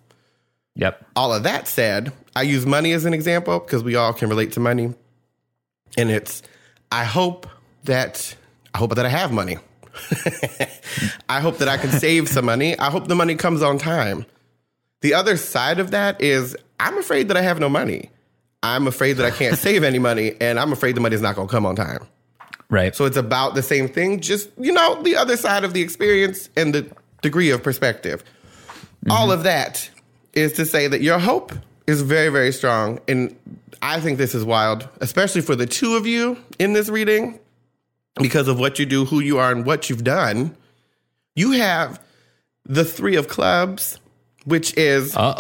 Yep. All of that said, I use money as an example because we all can relate to money. And it's, I hope that, I hope that I have money. I hope that I can save some money. I hope the money comes on time. The other side of that is, I'm afraid that I have no money. I'm afraid that I can't save any money, and I'm afraid the money's not going to come on time. Right. So it's about the same thing, just, you know, the other side of the experience and the degree of perspective. Mm-hmm. All of that is to say that your hope is very, very strong. And I think this is wild, especially for the two of you in this reading, because of what you do, who you are, and what you've done. You have the three of clubs, which is, uh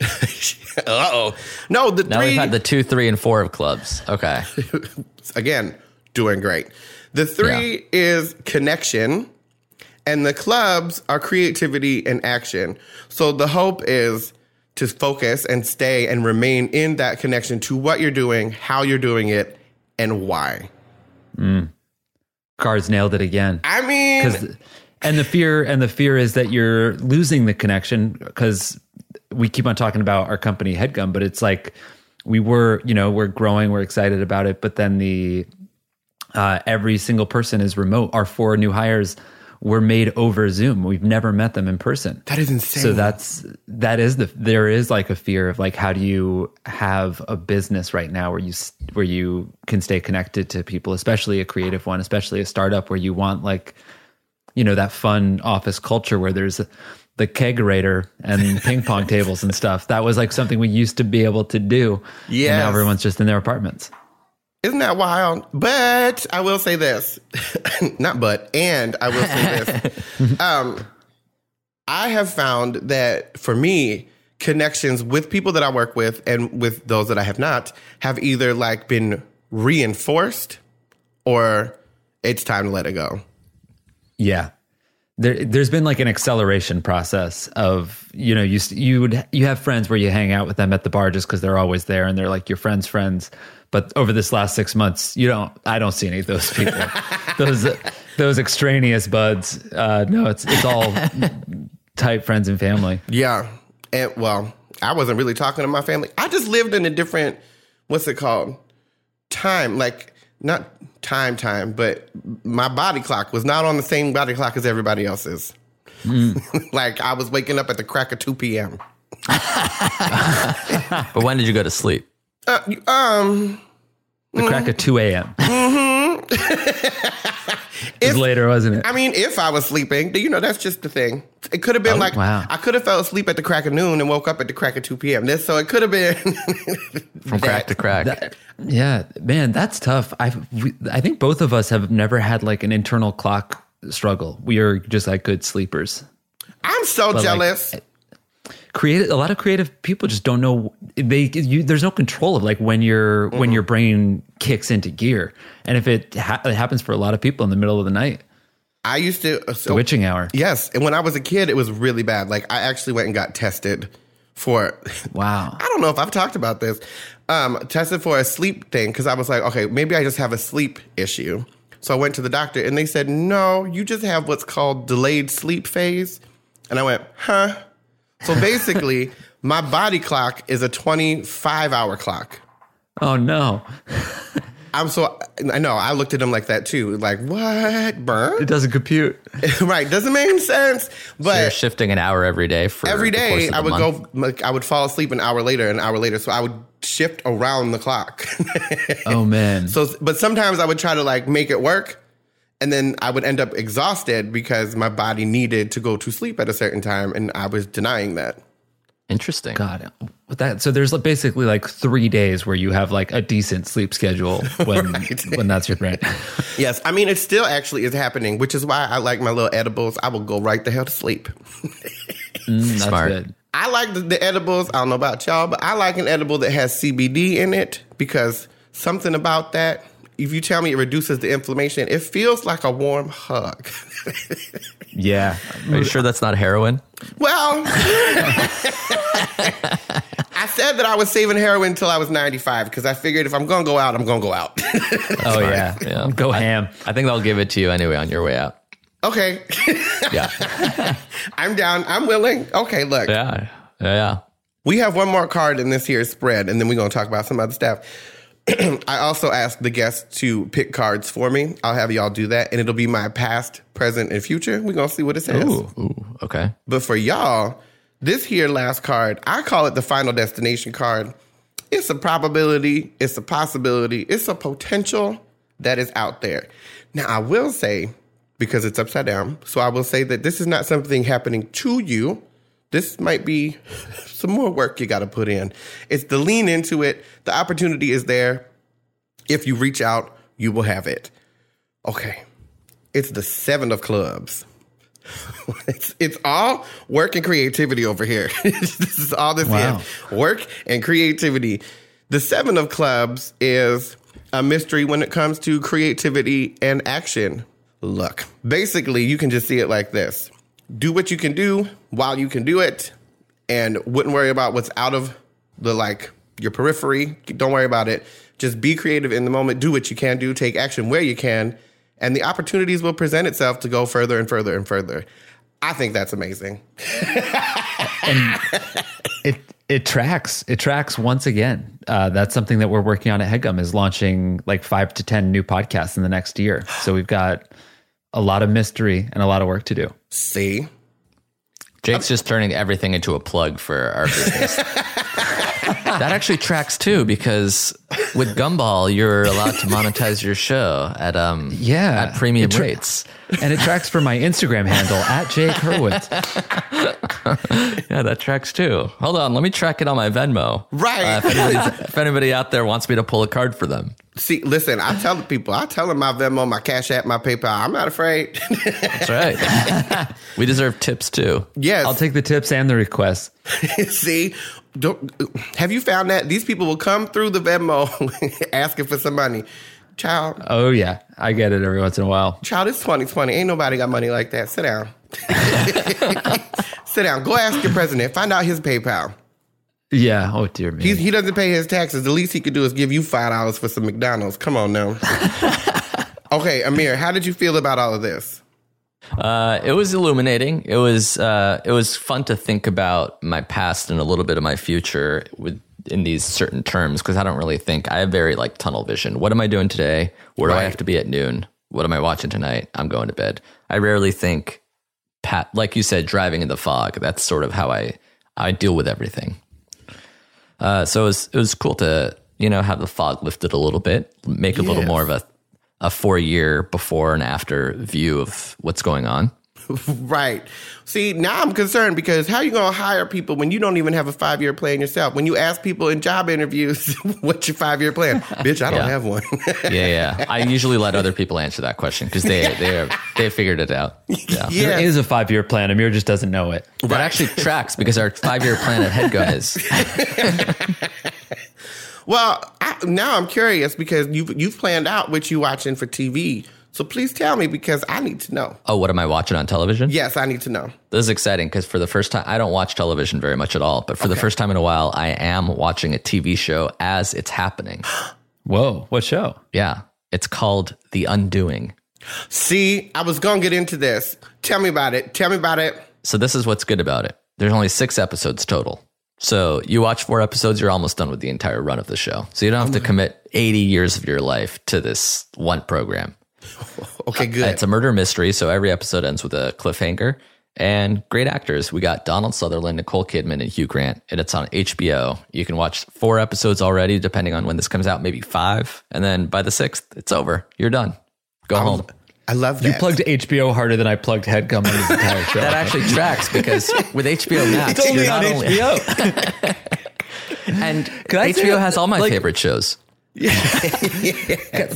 Uh oh. oh. No, the Now three, we've had the two, three, and four of clubs. Okay. again, doing great. The three is connection, and the clubs are creativity and action. So the hope is to focus and stay and remain in that connection to what you're doing, how you're doing it, and why. Cards nailed it again. I mean, and the fear and the fear is that you're losing the connection because we keep on talking about our company headgum but it's like we were you know we're growing we're excited about it but then the uh, every single person is remote our four new hires were made over zoom. We've never met them in person. That is insane. so that's that is the there is like a fear of like how do you have a business right now where you where you can stay connected to people especially a creative one especially a startup where you want like you know that fun office culture where there's the kegerator and ping pong tables and stuff. That was like something we used to be able to do. And Yes. now everyone's just in their apartments Isn't that wild? But I will say this, not but, and I will say this. um, I have found that for me, connections with people that I work with and with those that I have not have either like been reinforced or it's time to let it go. Yeah. There, there's been like an acceleration process of you know you you would you have friends where you hang out with them at the bar just because they're always there and they're like your friends' friends, but over this last six months you don't I don't see any of those people, those those extraneous buds. Uh, no, it's it's all tight friends and family. Yeah. And well, I wasn't really talking to my family. I just lived in a different, what's it called? Time. Like, not time, time, but my body clock was not on the same body clock as everybody else's. like, I was waking up at the crack of 2 p.m. But when did you go to sleep? Uh, um, The crack of two a.m. it was later, wasn't it? I mean, if I was sleeping, you know, that's just the thing. It could have been like, wow. I could have fell asleep at the crack of noon and woke up at the crack of 2 p.m. This, so it could have been From crack to crack. That- yeah, man, that's tough. I I think both of us have never had like an internal clock struggle. We are just like good sleepers. I'm so like, jealous. Creative, a lot of creative people just don't know they. You, there's no control of like when your when your brain kicks into gear, and if it, ha- it happens for a lot of people in the middle of the night, I used to. uh, So, the witching hour. Yes, and when I was a kid, it was really bad. Like I actually went and got tested for. Wow. I don't know if I've talked about this. Um, tested for a sleep thing because I was like, okay, maybe I just have a sleep issue. So I went to the doctor and they said, no, you just have what's called delayed sleep phase. And I went, huh? So basically, my body clock is a 25 hour clock. Oh no, I'm so I know I looked at him like that too. Like what? Burn? It doesn't compute. right? Doesn't make sense. But You're shifting an hour every day for every the of I would month. go like I would fall asleep an hour later, an hour later. So I would shift around the clock. Oh man. so but sometimes I would try to like make it work and then I would end up exhausted because my body needed to go to sleep at a certain time and I was denying that. Interesting. God, with that so there's basically like three days where you have like a decent sleep schedule when when that's your brain. Yes, I mean it still actually is happening, which is why I like my little edibles. I will go right the hell to sleep. Mm, that's Smart. good. I like the, the edibles. I don't know about y'all, but I like an edible that has CBD in it because something about that, if you tell me it reduces the inflammation, it feels like a warm hug. Yeah. Are you sure that's not heroin? well, I said that I was saving heroin until I was 95 because I figured if I'm going to go out, I'm going to go out. Oh yeah. Yeah. Go ham. I think they'll give it to you anyway on your way out. okay. Yeah. I'm down. I'm willing. Okay, look. yeah. Yeah. Yeah. We have one more card in this here spread, and then we're going to talk about some other stuff. I also asked the guests to pick cards for me. I'll have y'all do that, and it'll be my past, present, and future. We're going to see what it says. Ooh. Okay. But for y'all, this here last card, I call it the final destination card. It's a probability, it's a possibility, it's a potential that is out there. Now, I will say, because it's upside down, so I will say that this is not something happening to you. This might be some more work you got to put in. It's the lean into it. The opportunity is there. If you reach out, you will have it. Okay. It's the seven of clubs. it's, it's all work and creativity over here. this is all this Wow. is work and creativity. The seven of clubs is a mystery when it comes to creativity and action. Look, basically, you can just see it like this do what you can do while you can do it, and wouldn't worry about what's out of the like your periphery. Don't worry about it. Just be creative in the moment. Do what you can do. Take action where you can, and the opportunities will present itself to go further and further and further. I think that's amazing. and It it tracks. It tracks once again. Uh, that's something that we're working on at Headgum is launching like five to ten new podcasts in the next year. So we've got a lot of mystery and a lot of work to do. See, Jake's just turning everything into a plug for our business. That actually tracks too, because with Gumball, you're allowed to monetize your show at um Yeah. at premium tra- rates. And it tracks for my Instagram handle at Jake Hurwitz. Yeah, that tracks too. Hold on, let me track it on my Venmo. Right. Uh, if, if anybody out there wants me to pull a card for them, see, listen. I tell the people, I tell them my Venmo, my Cash App, my PayPal. I'm not afraid. that's right. we deserve tips too. yes. I'll take the tips and the requests. See, don't, have you found that these people will come through the Venmo asking for some money? Child, Oh yeah, I get it every once in a while. child, it's 2020. Ain't nobody got money like that. Sit down. Sit down. Go ask your president. Find out his PayPal. Yeah. Oh dear me. He, he doesn't pay his taxes. The least he could do is give you five dollars for some McDonald's. Come on now. okay, Amir, how did you feel about all of this? Uh, it was illuminating. It was uh, it was fun to think about my past and a little bit of my future with in these certain terms because I don't really think I have very like tunnel vision. What am I doing today? Where do I have to be at noon? What am I watching tonight? I'm going to bed. I rarely think, pat like you said, driving in the fog. That's sort of how I I deal with everything. Uh, so it was it was cool to you know have the fog lifted a little bit, make a little more of a a four year before and after view of what's going on. Right. See, now I'm concerned because how are you gonna hire people when you don't even have a five year plan yourself? When you ask people in job interviews, "What's your five year plan?" Bitch, I don't Yeah. have one. Yeah, yeah. I usually let other people answer that question because they they are, they figured it out. Yeah. yeah. There is a five year plan. Amir just doesn't know it. That actually tracks because our five year plan at Headgum is Well, I, now I'm curious because you've you've planned out what you're watching for TV. So please tell me because I need to know. oh, what am I watching on television? Yes, I need to know. This is exciting because for the first time, I don't watch television very much at all, but for the first time in a while, I am watching a TV show as it's happening. Whoa, what show? Yeah, it's called The Undoing. See, I was gonna get into this. Tell me about it. Tell me about it. So this is what's good about it. There's only six episodes total. So you watch four episodes, you're almost done with the entire run of the show. So you don't have to oh commit 80 years of your life to this one program. Okay, uh, good. It's a murder mystery, so every episode ends with a cliffhanger. And great actors. We got Donald Sutherland, Nicole Kidman, and Hugh Grant, and it's on HBO. You can watch four episodes already, depending on when this comes out, maybe five. And then by the sixth, it's over. You're done. Go home. I love that. You plugged HBO harder than I plugged Headgum on this entire show. That actually tracks because with HBO Max, you're not only HBO. and I HBO has all my like- favorite shows.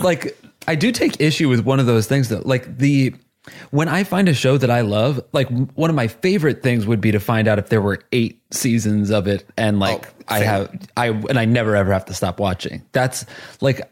like I do take issue with one of those things though. Like the when I find a show that I love, like one of my favorite things would be to find out if there were eight seasons of it, and like Oh, I have I and I never ever have to stop watching. That's like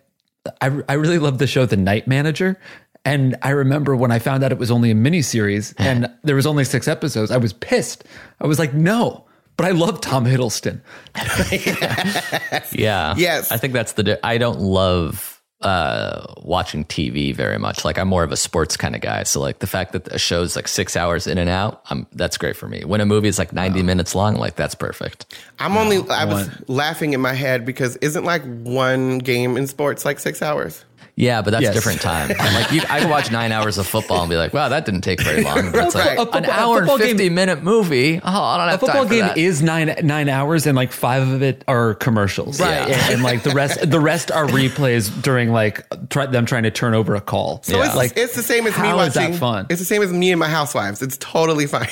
I, I really love the show The Night Manager. And I remember when I found out it was only a miniseries and there was only six episodes, I was pissed. I was like, no. But I love Tom Hiddleston. Yeah. Yes. I think that's the. Di- I don't love uh watching TV very much. Like I'm more of a sports kind of guy. So like the fact that a show's like six hours in and out, um, that's great for me. When a movie is like 90 minutes long, like that's perfect. I'm only. I was laughing in my head because isn't like one game in sports like six hours? Yeah, but that's Yes. different time. And like you, I can watch nine hours of football and be like, wow, that didn't take very long. But it's like Right. A an hour and football game- 50 minute movie. Oh, I don't have A football time for game that. is nine nine hours, and like five of it are commercials, Right. And, and, like the rest, the rest are replays during like try, them trying to turn over a call. So Yeah. it's, like it's the same as me how is watching. that fun? It's the same as me and my housewives. It's totally fine.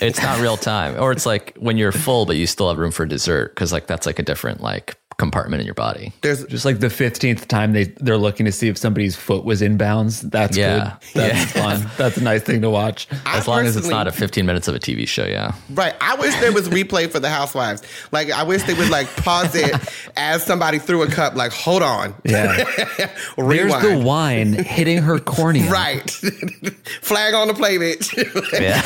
it's not real time. Or it's like when you're full, but you still have room for dessert. Cause like that's like a different like compartment in your body. There's Just like the fifteenth time they they're looking to see if somebody's foot was in bounds. That's Yeah. good. That's fun. That's a nice thing to watch. I As long as it's not a 15 minutes of a TV show. Yeah. Right. I wish there was replay for the housewives. Like I wish they would like pause it as somebody threw a cup. Like hold on. Yeah. Rewind. There's the wine hitting her cornea. Right. Flag on the play, bitch. Yeah.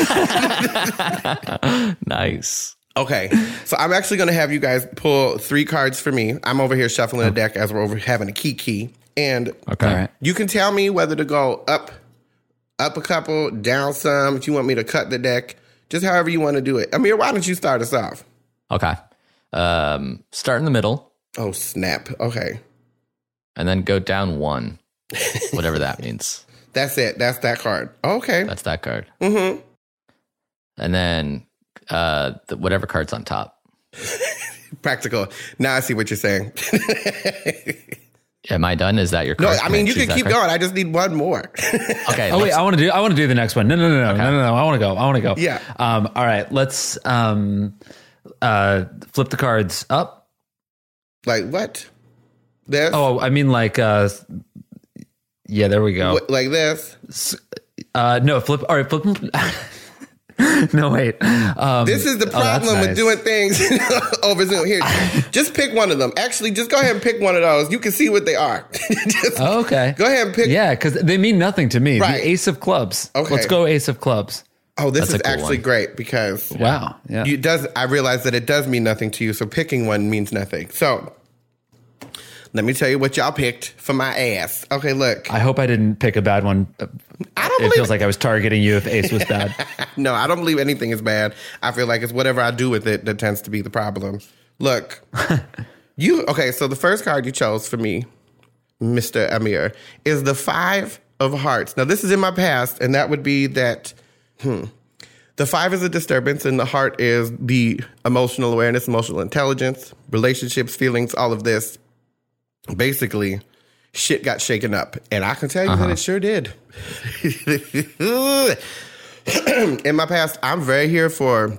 nice. Okay. So I'm actually going to have you guys pull three cards for me. I'm over here shuffling a deck as we're over having a key key. And Okay. All right. you can tell me whether to go up, up a couple, down some. If you want me to cut the deck, just however you want to do it. Amir, why don't you start us off? Okay. Um, start in the middle Oh, snap. Okay. and then go down one, whatever that means. That's it. That's that card. Okay. That's that card. Mm-hmm. And then uh, the, whatever card's on top. Practical. Now I see what you're saying. Am I done? Is that your no, card? I mean, you can keep card? going. I just need one more. Okay. Oh wait, I want to do. I want to do the next one. No, no, no, no, no, no, no. I want to go. I want to go. Yeah. Um. All right. Let's um, uh, flip the cards up. like what? This? Oh, I mean like uh, yeah. There we go. What- like this? Uh, no, flip. All right, flip. no, wait. Um, This is the oh, problem with doing things over Zoom. Here, just pick one of them. Actually, just go ahead and pick one of those. You can see what they are. Oh, okay. Go ahead and pick. Yeah, because they mean nothing to me. Right. The Ace of Clubs. Okay. Let's go Ace of Clubs. Oh, this That's is cool actually one. great because Wow. Yeah. you does. I realize that it does mean nothing to you. So picking one means nothing. So let me tell you what y'all picked for my ass. Okay, look. I hope I didn't pick a bad one. I don't It feels like I was targeting you if Ace was bad. No, I don't believe anything is bad. I feel like it's whatever I do with it that tends to be the problem. Look, you okay? So the first card you chose for me, Mister Amir, is the five of hearts. Now this is in my past, and that would be that. Hmm. The five is a disturbance, and the heart is the emotional awareness, emotional intelligence, relationships, feelings, all of this. Basically, shit got shaken up, and I can tell you that it uh-huh. sure did. in my past, I'm very here for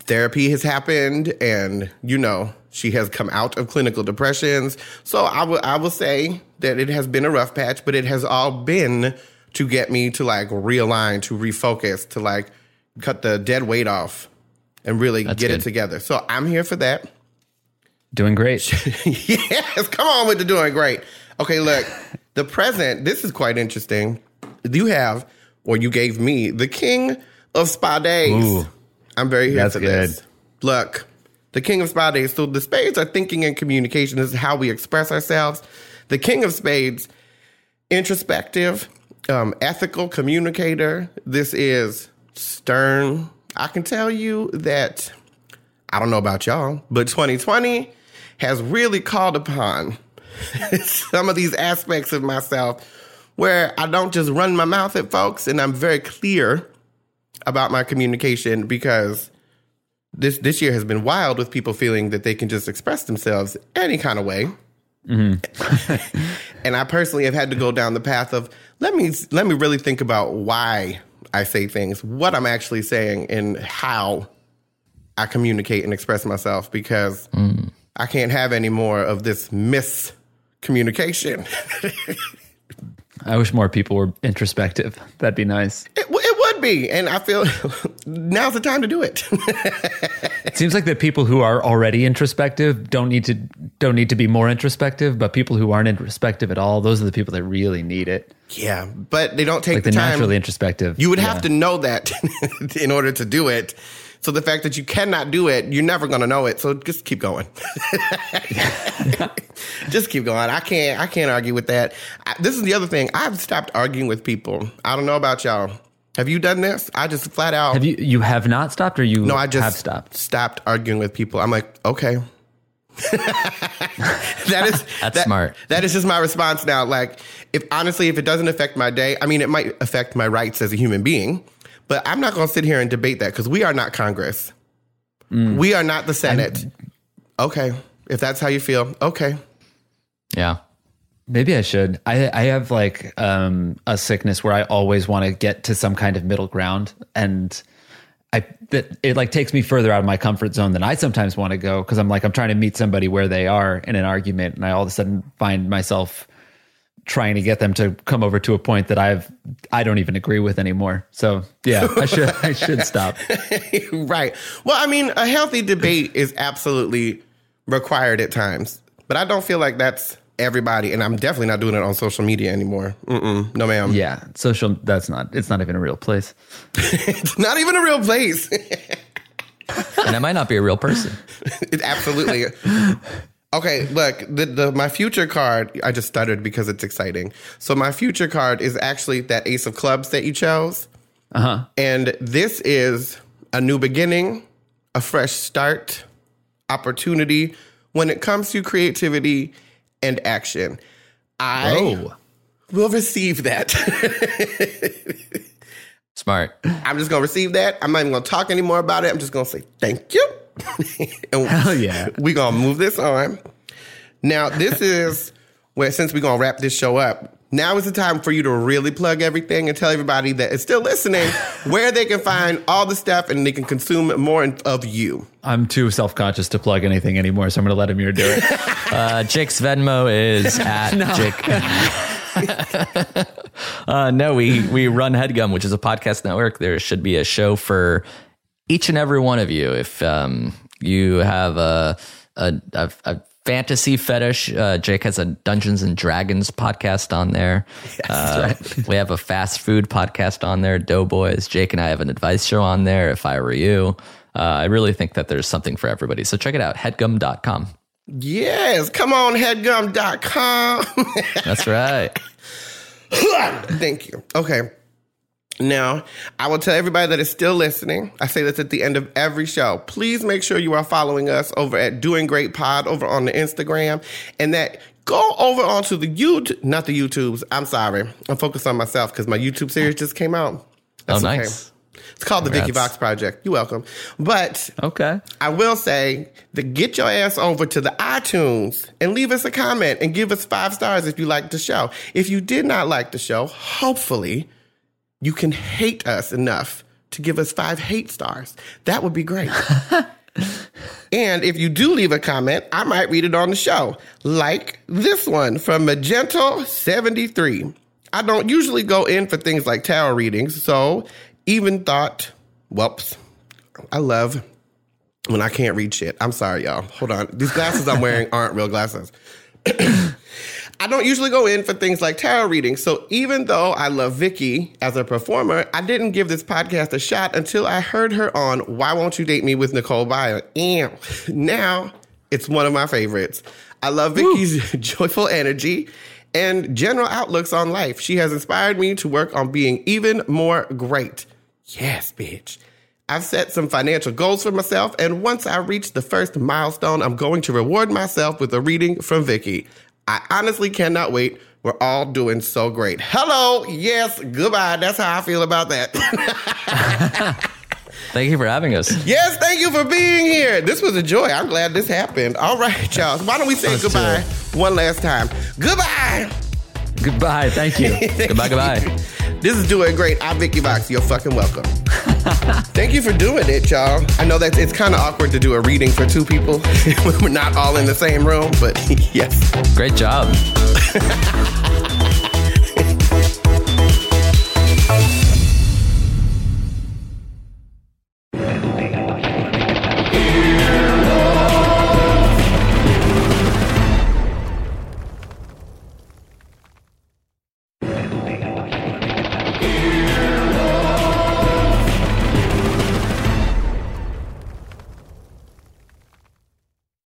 therapy has happened and you know she has come out of clinical depressions. So i will i will say that it has been a rough patch but it has all been to get me to like realign to refocus to like cut the dead weight off and really get it together. So i'm here for that Doing great. yes, come on with the doing great. Okay, look, the present, this is quite interesting. You have, or you gave me, the king of spades. Ooh. I'm very here for good. this. Look, the king of spades. So the spades are thinking and communication. This is how we express ourselves. The king of spades, introspective, um, ethical communicator. This is stern. I can tell you that I don't know about y'all, but 2020 has really called upon some of these aspects of myself where I don't just run my mouth at folks and I'm very clear about my communication because this this year has been wild with people feeling that they can just express themselves any kind of way. Mm-hmm. and I personally have had to go down the path of let me let me really think about why I say things, what I'm actually saying, and how I communicate and express myself because mm. I can't have any more of this miscommunication. I wish more people were introspective. That'd be nice. It, it would be, and I feel now's the time to do it. It seems like the people who are already introspective don't need to don't need to be more introspective, but people who aren't introspective at all, those are the people that really need it. yeah, but they don't take Like the the time. naturally introspective. You would Yeah. have to know that in order to do it. So the fact that you cannot do it, you're never going to know it. So just keep going. just keep going. I can't. I can't argue with that. I, this is the other thing. I've stopped arguing with people. I don't know about y'all. Have you done this? I just flat out. Have you you have not stopped or you no, I just have stopped? Stopped arguing with people. I'm like, okay. that is That's that- smart. That is just my response now. Like, if honestly, if it doesn't affect my day, I mean, it might affect my rights as a human being, but I'm not going to sit here and debate that because we are not Congress. Mm. We are not the Senate. okay, if that's how you feel, okay. Yeah. Maybe I should. I I have like um a sickness where I always want to get to some kind of middle ground and I that it like takes me further out of my comfort zone than I sometimes want to go because I'm like I'm trying to meet somebody where they are in an argument and I all of a sudden find myself trying to get them to come over to a point that I've I don't even agree with anymore. So yeah, I should I should stop. right. Well, I mean, a healthy debate is absolutely required at times, but I don't feel like that's everybody, and I'm definitely not doing it on social media anymore. Mm-mm, no, ma'am. Yeah, social that's not it's not even a real place. It's not even a real place. And I might not be a real person. it absolutely. Okay, look, the, the my future card. I just stuttered because it's exciting. So my future card is actually that Ace of Clubs that you chose, Uh-huh. and this is a new beginning, a fresh start, opportunity when it comes to creativity and action. I Oh. will receive that. Smart. I'm just gonna receive that. I'm not even gonna talk anymore about it. I'm just gonna say thank you. and Hell yeah. we gonna move this on. Now, this is where since we're gonna wrap this show up, now is the time for you to really plug everything and tell everybody that is still listening where they can find all the stuff and they can consume more of you. I'm too self-conscious to plug anything anymore, so I'm going to let Amir do it. Uh, Jake's Venmo is at Jake. uh, no, we we run Headgum, which is a podcast network. There should be a show for each and every one of you. If um, you have a a, a, a fantasy fetish, uh, Jake has a Dungeons and Dragons podcast on there. Uh, we have a fast food podcast on there, Doughboys. Jake and I have an advice show on there. If I were you, uh, I really think that there's something for everybody. So check it out, headgum.com. Yes, come on, headgum.com. That's right. Thank you. Okay. Now, I will tell everybody that is still listening. I say this at the end of every show. Please make sure you are following us over at Doing Great Pod over on the Instagram and that go over onto the YouTube, not the YouTubes. I'm sorry. I'm focused on myself because my YouTube series just came out. Oh, That's okay. nice. It's called the Vicky Congrats. Vox Project. You're welcome. But okay. I will say that get your ass over to the iTunes and leave us a comment and give us five stars if you liked the show. If you did not like the show, hopefully you can hate us enough to give us five hate stars. That would be great. and if you do leave a comment, I might read it on the show, like this one from Magento73. I don't usually go in for things like tarot readings, so even thought, whoops, I love when I can't read shit. I'm sorry, y'all. Hold on. These glasses I'm wearing aren't real glasses. I don't usually go in for things like tarot readings. So even though I love Vicky as a performer, I didn't give this podcast a shot until I heard her on Why Won't You Date Me with Nicole Byer. And now it's one of my favorites. I love Vicky's joyful energy and general outlooks on life. She has inspired me to work on being even more great. Yes, bitch. I've set some financial goals for myself, and once I reach the first milestone, I'm going to reward myself with a reading from Vicky. I honestly cannot wait. We're all doing so great. Hello, yes, goodbye. That's how I feel about that. Thank you for having us. yes, thank you for being here. This was a joy. I'm glad this happened. All right, y'all. Why don't we say goodbye one last time? Goodbye. Goodbye. Thank you. goodbye, goodbye. This is doing great. I'm Vicky Vox. You're fucking welcome. Thank you for doing it, y'all. I know that it's kind of awkward to do a reading for two people when we're not all in the same room, but yes. Great job.